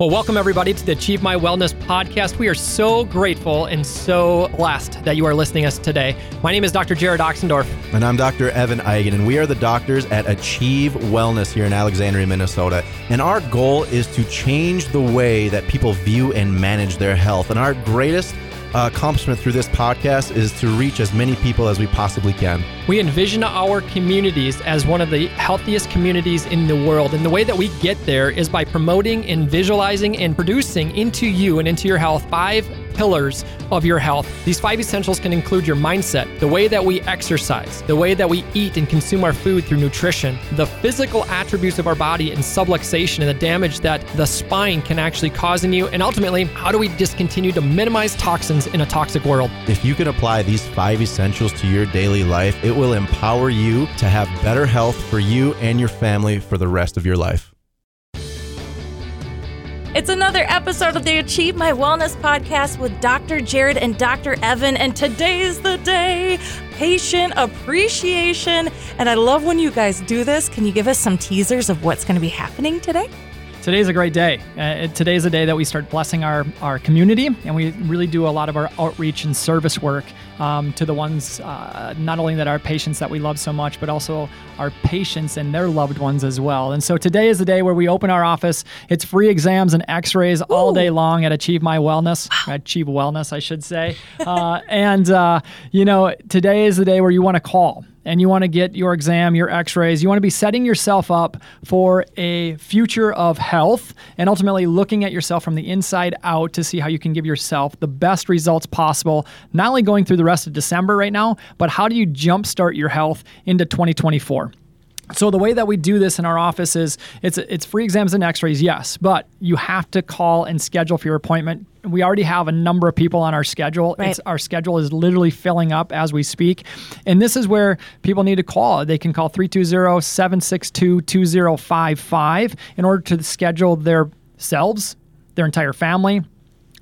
Well, welcome everybody to the Achieve My Wellness podcast. We are so grateful and so blessed that you are listening us today. My name is Dr. Jared Oxendorf. And I'm Dr. Evan Eigen, and we are the doctors at Achieve Wellness here in Alexandria, Minnesota. And our goal is to change the way that people view and manage their health. And our greatest Uh, accomplishment through this podcast is to reach as many people as we possibly can. We envision our communities as one of the healthiest communities in the world. And the way that we get there is by promoting and visualizing and producing into you and into your health five pillars of your health. These five essentials can include your mindset, the way that we exercise, the way that we eat and consume our food through nutrition, the physical attributes of our body and subluxation and the damage that the spine can actually cause in you, and ultimately, how do we just continue to minimize toxins in a toxic world? If you can apply these five essentials to your daily life, it will empower you to have better health for you and your family for the rest of your life. It's another episode of the Achieve My Wellness podcast with Dr. Jared and Dr. Evan, and today's the day patient appreciation. And I love when you guys do this. Can you give us some teasers of what's going to be happening today? Today's a great day. Uh, today's a day that we start blessing our, our community, and we really do a lot of our outreach and service work um, to the ones, uh, not only that our patients that we love so much, but also our patients and their loved ones as well. And so today is the day where we open our office. It's free exams and x rays all day long at Achieve My Wellness, wow. Achieve Wellness, I should say. Uh, and, uh, you know, today is the day where you want to call and you want to get your exam, your x rays, you want to be setting yourself up for a future of health and ultimately looking at yourself from the inside out to see how you can give yourself the best results possible, not only going through the rest of December right now, but how do you jumpstart your health into 2024? So the way that we do this in our office is it's it's free exams and x-rays, yes, but you have to call and schedule for your appointment. We already have a number of people on our schedule. Right. It's, our schedule is literally filling up as we speak. And this is where people need to call. They can call 320-762-2055 in order to schedule their selves, their entire family,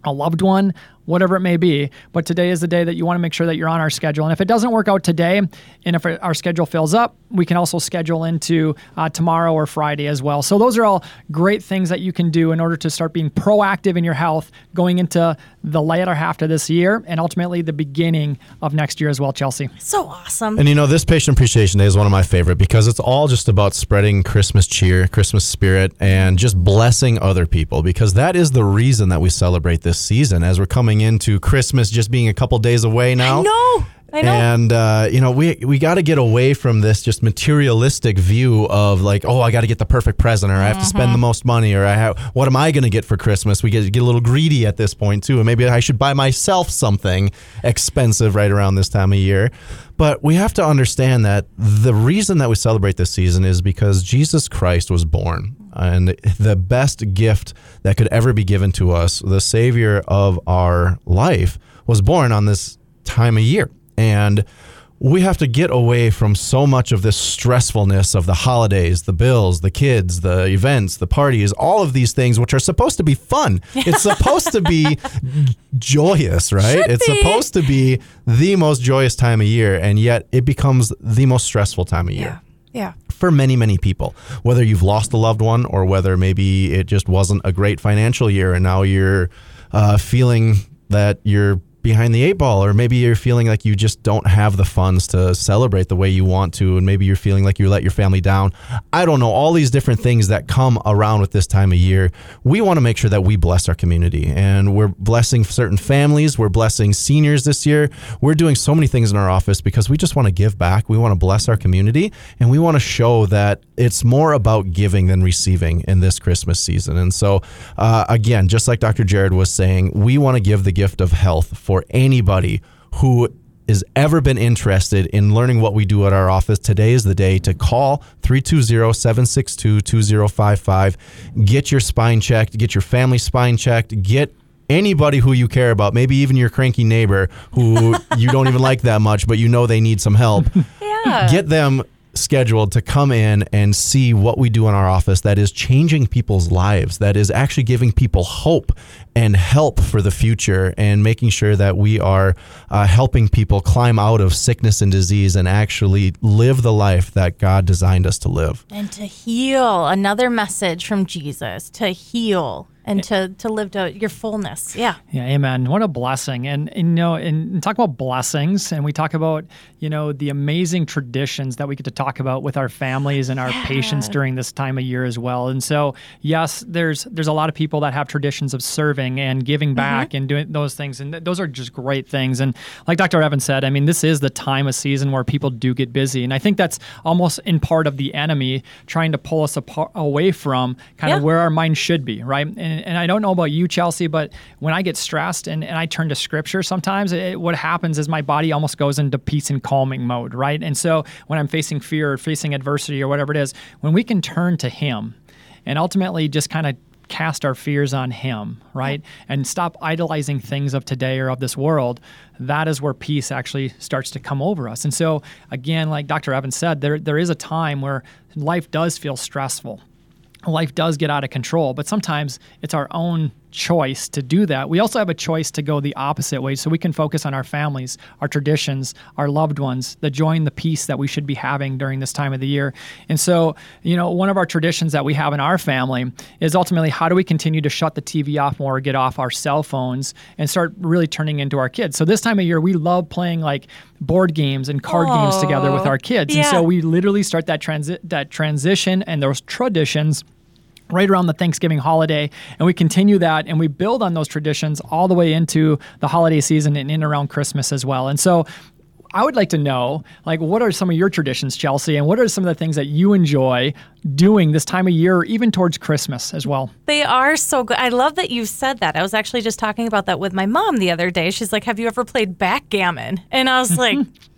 a loved one, whatever it may be. But today is the day that you want to make sure that you're on our schedule. And if it doesn't work out today, and if our schedule fills up, we can also schedule into uh, tomorrow or Friday as well. So those are all great things that you can do in order to start being proactive in your health going into the latter half of this year and ultimately the beginning of next year as well, Chelsea. So awesome. And you know, this Patient Appreciation Day is one of my favorite because it's all just about spreading Christmas cheer, Christmas spirit, and just blessing other people because that is the reason that we celebrate this season as we're coming into Christmas just being a couple days away now. I know. I know. And uh, you know, we we got to get away from this just materialistic view of like, oh, I got to get the perfect present, or I have to spend the mm-hmm. most money, or I have what am I going to get for Christmas? We get get a little greedy at this point too, and maybe I should buy myself something expensive right around this time of year. But we have to understand that the reason that we celebrate this season is because Jesus Christ was born. And the best gift that could ever be given to us, the Savior of our life, was born on this time of year. And we have to get away from so much of this stressfulness of the holidays, the bills, the kids, the events, the parties, all of these things, which are supposed to be fun. It's supposed to be joyous, right? Should it's be. supposed to be the most joyous time of year, and yet it becomes the most stressful time of year. Yeah. For many, many people, whether you've lost a loved one or whether maybe it just wasn't a great financial year and now you're uh, feeling that you're behind the eight ball, or maybe you're feeling like you just don't have the funds to celebrate the way you want to, and maybe you're feeling like you let your family down. I don't know, all these different things that come around with this time of year. We want to make sure that we bless our community, and we're blessing certain families, we're blessing seniors this year. We're doing so many things in our office because we just want to give back, we want to bless our community, and we want to show that it's more about giving than receiving in this Christmas season. And so, uh, again, just like Dr. Jared was saying, we want to give the gift of health for anybody who has ever been interested in learning what we do at our office, today is the day to call 320-762-2055, get your spine checked, get your family spine checked, get anybody who you care about, maybe even your cranky neighbor who you don't even like that much, but you know they need some help. Yeah. Get them scheduled to come in and see what we do in our office that is changing people's lives, that is actually giving people hope and help for the future, and making sure that we are uh, helping people climb out of sickness and disease and actually live the life that God designed us to live. And to heal. Another message from Jesus to heal and to to live to your fullness. Yeah. Yeah, amen. What a blessing. And, and you know, and, and talk about blessings, and we talk about, you know, the amazing traditions that we get to talk about with our families and our Yeah. patients during this time of year as well. And so, yes, there's there's a lot of people that have traditions of serving and giving mm-hmm. back and doing those things, and th- those are just great things. And like Dr. Evans said, I mean, this is the time of season where people do get busy, and I think that's almost in part of the enemy trying to pull us apart, away from kind Yeah. of where our mind should be, right? And, and I don't know about you, Chelsea, but when I get stressed and, and I turn to scripture, sometimes it, what happens is my body almost goes into peace and calming mode, right? And so when I'm facing fear or facing adversity or whatever it is, when we can turn to Him and ultimately just kind of cast our fears on him right? And stop idolizing things of today or of this world that is where peace actually starts to come over us. And so again like dr evans said there there is a time where life does feel stressful life does get out of control, but sometimes it's our own choice to do that. We also have a choice to go the opposite way so we can focus on our families, our traditions, our loved ones, the joy and the peace that we should be having during this time of the year. And so, you know, one of our traditions that we have in our family is ultimately how do we continue to shut the TV off more, get off our cell phones, and start really turning into our kids. So this time of year, we love playing like board games and card games together with our kids. And so we literally start that transi- that transition and those traditions right around the Thanksgiving holiday. And we continue that and we build on those traditions all the way into the holiday season and in around Christmas as well. And so I would like to know, like, what are some of your traditions, Chelsea, and what are some of the things that you enjoy doing this time of year, even towards Christmas as well? They are so good. I love that you said that. I was actually just talking about that with my mom the other day. She's like, Have you ever played backgammon? And I was like,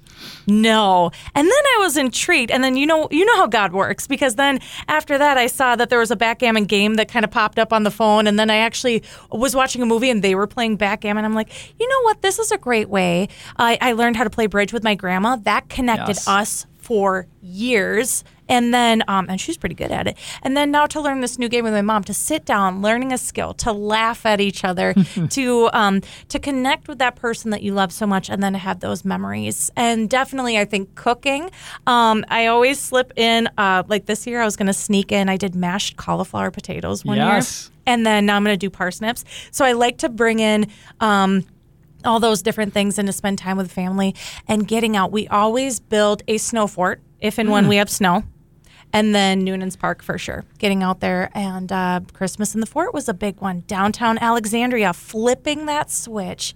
No. And then I was intrigued. And then you know you know how God works because then after that I saw that there was a backgammon game that kind of popped up on the phone and then I actually was watching a movie and they were playing backgammon. I'm like, you know what? This is a great way. I, I learned how to play bridge with my grandma. That connected Yes. us for years. And then, um, and she's pretty good at it. And then now to learn this new game with my mom, to sit down, learning a skill, to laugh at each other, to um, to connect with that person that you love so much, and then to have those memories. And definitely, I think cooking. Um, I always slip in. Uh, like this year, I was going to sneak in. I did mashed cauliflower potatoes one Yes. year, and then now I'm going to do parsnips. So I like to bring in. Um, all those different things and to spend time with family and getting out. We always build a snow fort if and when we have snow. And then Noonan's Park for sure. Getting out there and uh, Christmas in the Fort was a big one. Downtown Alexandria, flipping that switch.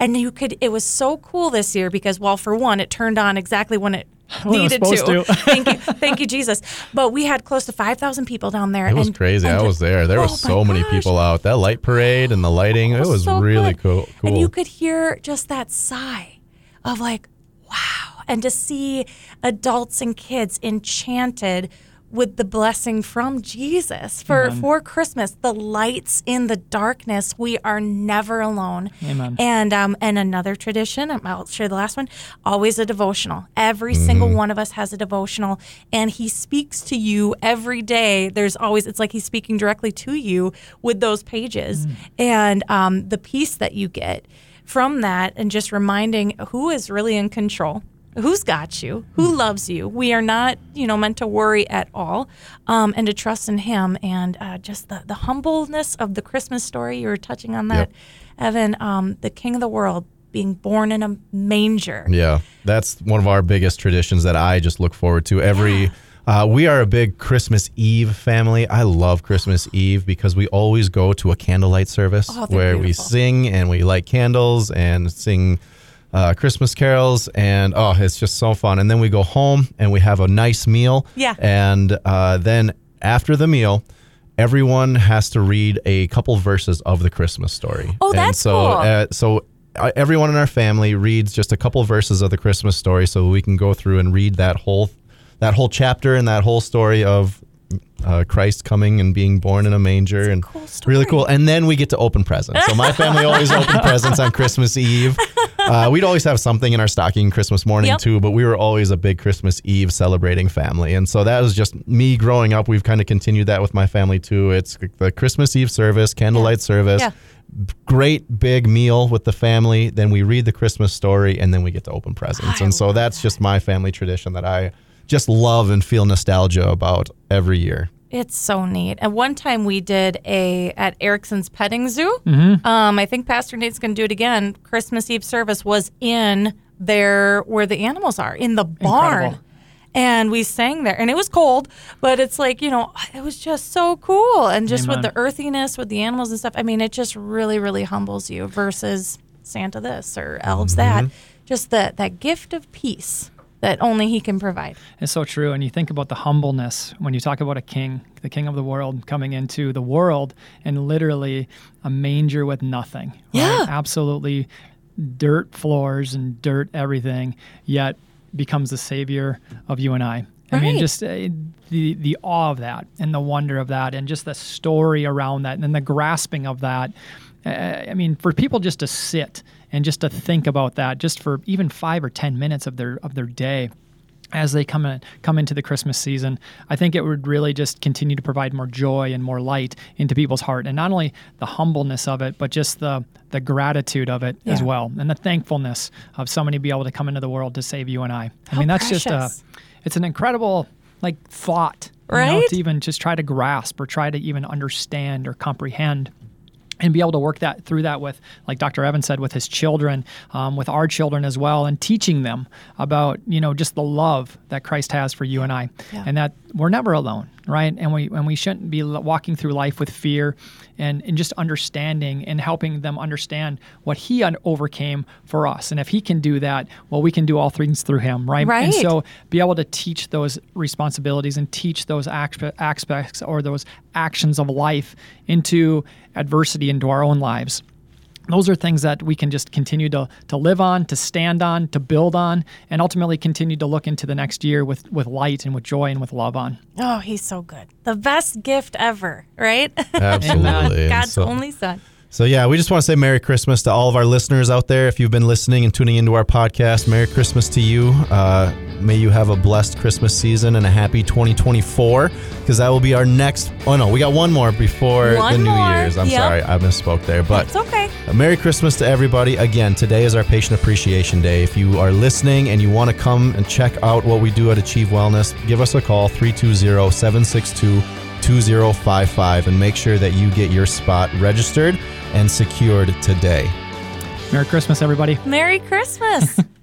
And you could, it was so cool this year because, well, for one, it turned on exactly when it When needed supposed to. thank you, thank you, Jesus. But we had close to 5,000 people down there. It was and- crazy. and I was there. There Oh was my so many gosh. people out. That light parade and the lighting, it was so really cool. cool. And you could hear just that sigh of like, wow. And to see adults and kids enchanted with the blessing from Jesus for, for Christmas, the lights in the darkness. We are never alone. Amen. And um, and another tradition, um, I'll share the last one, always a devotional. Every single one of us has a devotional, and he speaks to you every day. There's always, it's like he's speaking directly to you with those pages. And um, the peace that you get from that, and just reminding who is really in control. Who's got you? Who loves you? We are not, you know, meant to worry at all, um, and to trust in Him. And uh, just the, the humbleness of the Christmas story. You were touching on that, Yep. Evan. Um, the King of the world being born in a manger. Yeah, that's one of our biggest traditions that I just look forward to every. Uh, we are a big Christmas Eve family. I love Christmas Eve because we always go to a candlelight service Oh, where we sing and we light candles and sing uh, Christmas carols, and oh, it's just so fun. And then we go home and we have a nice meal. Yeah. And uh, then after the meal, everyone has to read a couple verses of the Christmas story. Oh, and that's so, cool. Uh, so uh, everyone in our family reads just a couple verses of the Christmas story, so we can go through and read that whole that whole chapter and that whole story of uh, Christ coming and being born in a manger, and cool really cool. And then we get to open presents. So my family always open presents on Christmas Eve. Uh, we'd always have something in our stocking Christmas morning Yep. too, but we were always a big Christmas Eve celebrating family, and so that was just me growing up. We've kind of continued that with my family too. It's the Christmas Eve service, candlelight service. Yeah. Great big meal with the family. Then we read the Christmas story, and then we get to open presents. I and so that's just my family tradition that I just love and feel nostalgia about every year. It's so neat. And one time we did a at Erickson's Petting Zoo. Mm-hmm. Um, I think Pastor Nate's going to do it again. Christmas Eve service was in there where the animals are in the barn. Incredible. And we sang there, and it was cold, but it's like you know, it was just so cool, and just with the earthiness with the animals and stuff. I mean, it just really, really humbles you versus Santa this or elves that. Just that that gift of peace that only he can provide. It's so true. And you think about the humbleness when you talk about a king, the king of the world coming into the world and literally a manger with nothing. right? Yeah. Absolutely dirt floors and dirt everything, yet becomes the savior of you and I. I mean, Right. just uh, the the awe of that and the wonder of that, and just the story around that, and then the grasping of that. Uh, I mean, for people just to sit and just to think about that, just for even five or ten minutes of their of their day, as they come in, come into the Christmas season, I think it would really just continue to provide more joy and more light into people's heart, and not only the humbleness of it, but just the the gratitude of it as well, and the thankfulness of somebody be able to come into the world to save you and I. I How mean, that's just a it's an incredible like thought, you know, Right? to even just try to grasp or try to even understand or comprehend and be able to work that through that with like dr evans said with his children um, with our children as well and teaching them about you know just the love that christ has for you and i Yeah. and that we're never alone right? And we and we shouldn't be walking through life with fear and, and just understanding and helping them understand what he un- overcame for us. And if he can do that well we can do all things through him right, Right. and so be able to teach those responsibilities and teach those aspects or those actions of life into adversity into our own lives those are things that we can just continue to, to live on to stand on to build on and ultimately continue to look into the next year with, with light and with joy and with love on Oh, he's so good. The best gift ever, right? Absolutely. God's So- only son. So yeah, we just want to say Merry Christmas to all of our listeners out there. If you've been listening and tuning into our podcast, Merry Christmas to you. Uh, may you have a blessed Christmas season and a happy 2024, because that will be our next. Oh no, we got one more before One the New more, Year's. I'm yep. sorry, I misspoke there. But It's okay. Merry Christmas to everybody. Again, today is our Patient Appreciation Day. If you are listening and you want to come and check out what we do at Achieve Wellness, give us a call 320 762 2055 and make sure that you get your spot registered and secured today. merry christmas everybody Merry Christmas.